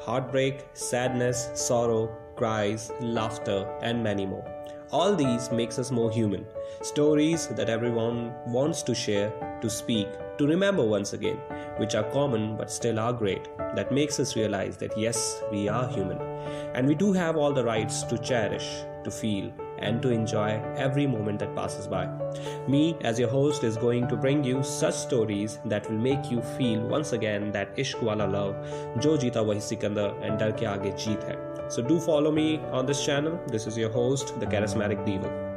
heartbreak, sadness, sorrow, cries, laughter, and many more. All these makes us more human. Stories that everyone wants to share, to speak, to remember once again, which are common but still are great. That makes us realize that yes, we are human. And we do have all the rights to cherish, to feel, and to enjoy every moment that passes by. Me, as your host, is going to bring you such stories that will make you feel once again that ishq wala love, jo jeeta wahi sikandar, and dar ke aage jeet hai. So do follow me on this channel. This is your host, the charismatic diva.